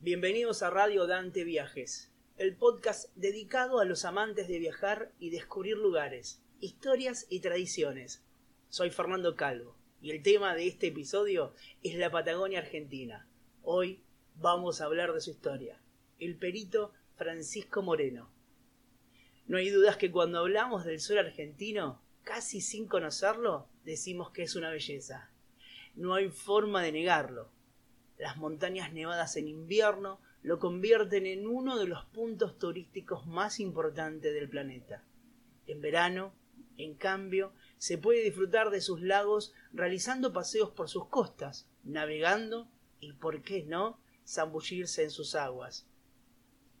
Bienvenidos a Radio Dante Viajes, el podcast dedicado a los amantes de viajar y descubrir lugares, historias y tradiciones. Soy Fernando Calvo y el tema de este episodio es la Patagonia Argentina. Hoy vamos a hablar de su historia, el perito Francisco Moreno. No hay dudas que cuando hablamos del sur argentino, casi sin conocerlo, decimos que es una belleza. No hay forma de negarlo. Las montañas nevadas en invierno lo convierten en uno de los puntos turísticos más importantes del planeta. En verano, en cambio, se puede disfrutar de sus lagos realizando paseos por sus costas, navegando y, por qué no, zambullirse en sus aguas.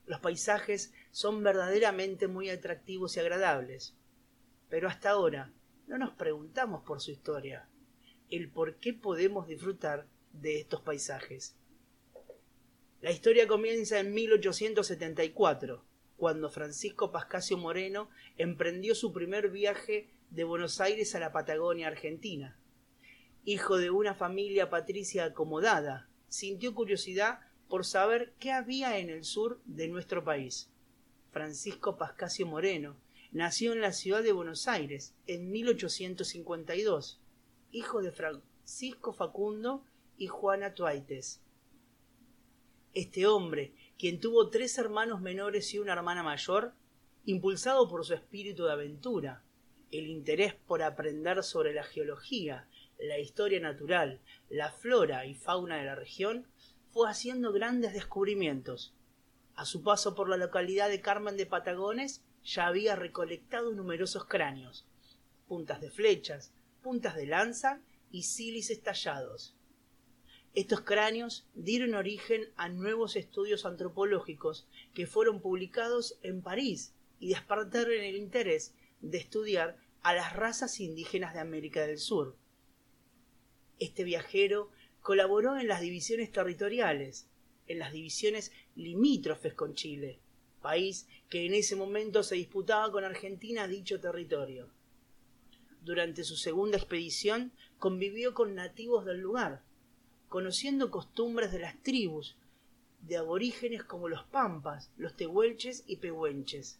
Los paisajes son verdaderamente muy atractivos y agradables. Pero hasta ahora no nos preguntamos por su historia, el por qué podemos disfrutar de estos paisajes. La historia comienza en 1874, cuando Francisco Pascasio Moreno emprendió su primer viaje de Buenos Aires a la Patagonia Argentina. Hijo de una familia patricia acomodada, sintió curiosidad por saber qué había en el sur de nuestro país. Francisco Pascasio Moreno nació en la ciudad de Buenos Aires en 1852, hijo de Francisco Facundo y Juana Tuaites. Este hombre, quien tuvo tres hermanos menores y una hermana mayor, impulsado por su espíritu de aventura, el interés por aprender sobre la geología, la historia natural, la flora y fauna de la región, fue haciendo grandes descubrimientos. A su paso por la localidad de Carmen de Patagones ya había recolectado numerosos cráneos, puntas de flechas, puntas de lanza y sílices tallados. Estos cráneos dieron origen a nuevos estudios antropológicos que fueron publicados en París y despertaron el interés de estudiar a las razas indígenas de América del Sur. Este viajero colaboró en las divisiones territoriales, en las divisiones limítrofes con Chile, país que en ese momento se disputaba con Argentina dicho territorio. Durante su segunda expedición convivió con nativos del lugar, conociendo costumbres de las tribus, de aborígenes como los pampas, los tehuelches y pehuenches,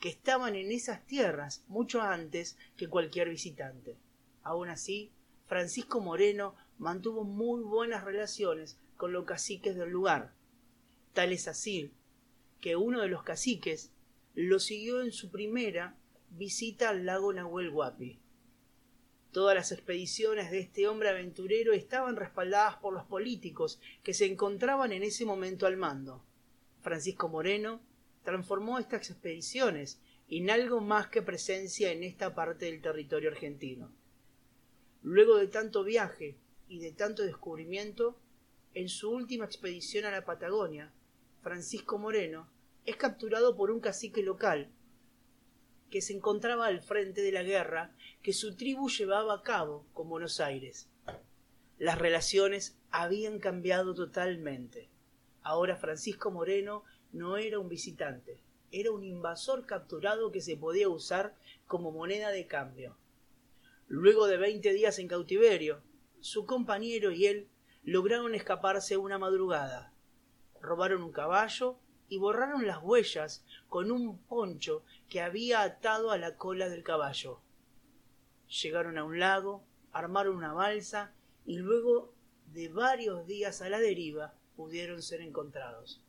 que estaban en esas tierras mucho antes que cualquier visitante. Aun así, Francisco Moreno mantuvo muy buenas relaciones con los caciques del lugar. Tal es así que uno de los caciques lo siguió en su primera visita al lago Nahuel Huapi. Todas las expediciones de este hombre aventurero estaban respaldadas por los políticos que se encontraban en ese momento al mando. Francisco Moreno transformó estas expediciones en algo más que presencia en esta parte del territorio argentino. Luego de tanto viaje y de tanto descubrimiento, en su última expedición a la Patagonia, Francisco Moreno es capturado por un cacique local que se encontraba al frente de la guerra que su tribu llevaba a cabo con Buenos Aires. Las relaciones habían cambiado totalmente. Ahora Francisco Moreno no era un visitante, era un invasor capturado que se podía usar como moneda de cambio. Luego de veinte días en cautiverio, su compañero y él lograron escaparse una madrugada. Robaron un caballo y borraron las huellas con un poncho que había atado a la cola del caballo. Llegaron a un lago, armaron una balsa y luego de varios días a la deriva pudieron ser encontrados.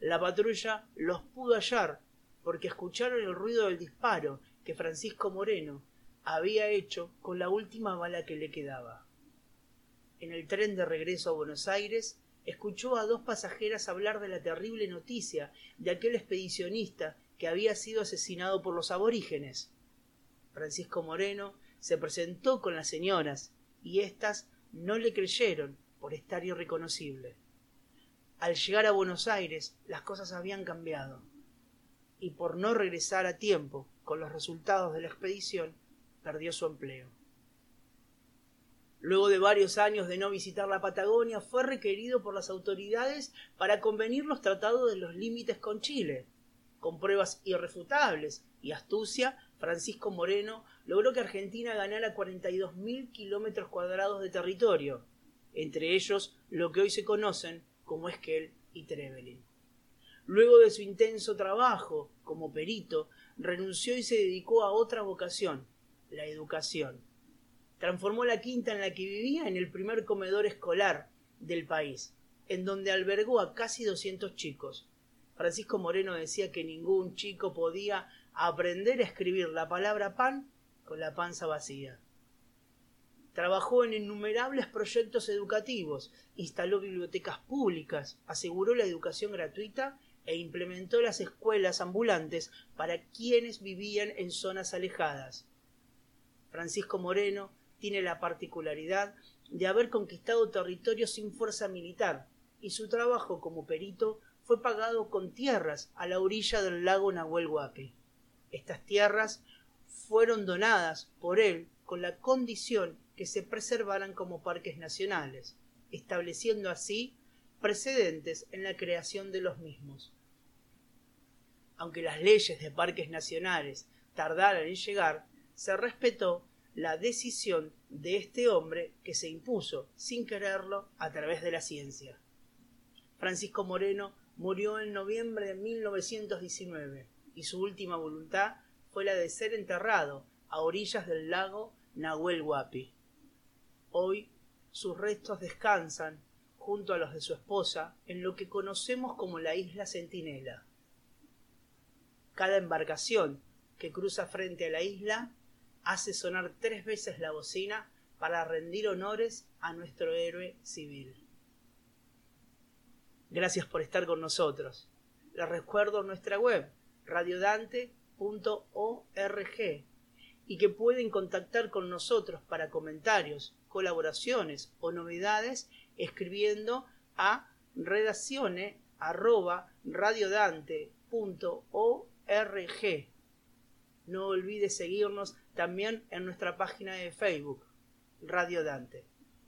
La patrulla los pudo hallar porque escucharon el ruido del disparo que Francisco Moreno había hecho con la última bala que le quedaba. En el tren de regreso a Buenos Aires, escuchó a dos pasajeras hablar de la terrible noticia de aquel expedicionista que había sido asesinado por los aborígenes. Francisco Moreno se presentó con las señoras y éstas no le creyeron por estar irreconocible. Al llegar a Buenos Aires las cosas habían cambiado, y por no regresar a tiempo con los resultados de la expedición, perdió su empleo. Luego de varios años de no visitar la Patagonia, fue requerido por las autoridades para convenir los tratados de los límites con Chile. Con pruebas irrefutables y astucia, Francisco Moreno logró que Argentina ganara 42.000 kilómetros cuadrados de territorio, entre ellos lo que hoy se conocen como Esquel y Trevelin. Luego de su intenso trabajo como perito, renunció y se dedicó a otra vocación, la educación. Transformó la quinta en la que vivía en el primer comedor escolar del país, en donde albergó a casi doscientos chicos. Francisco Moreno decía que ningún chico podía aprender a escribir la palabra pan con la panza vacía. Trabajó en innumerables proyectos educativos, instaló bibliotecas públicas, aseguró la educación gratuita e implementó las escuelas ambulantes para quienes vivían en zonas alejadas. Francisco Moreno tiene la particularidad de haber conquistado territorios sin fuerza militar y su trabajo como perito fue pagado con tierras a la orilla del lago Nahuel Huapi. Estas tierras fueron donadas por él con la condición que se preservaran como parques nacionales, estableciendo así precedentes en la creación de los mismos aunque las leyes de parques nacionales tardaran en llegar, se respetó la decisión de este hombre que se impuso, sin quererlo, a través de la ciencia. Francisco Moreno murió en noviembre de 1919 y su última voluntad fue la de ser enterrado a orillas del lago Nahuel Huapi. Hoy sus restos descansan junto a los de su esposa en lo que conocemos como la isla Centinela. Cada embarcación que cruza frente a la isla hace sonar tres veces la bocina para rendir honores a nuestro héroe civil. Gracias por estar con nosotros. Les recuerdo nuestra web, radiodante.org, y que pueden contactar con nosotros para comentarios, colaboraciones o novedades escribiendo a redaccione@radiodante.org RG. No olvides seguirnos también en nuestra página de Facebook, Radio Dante.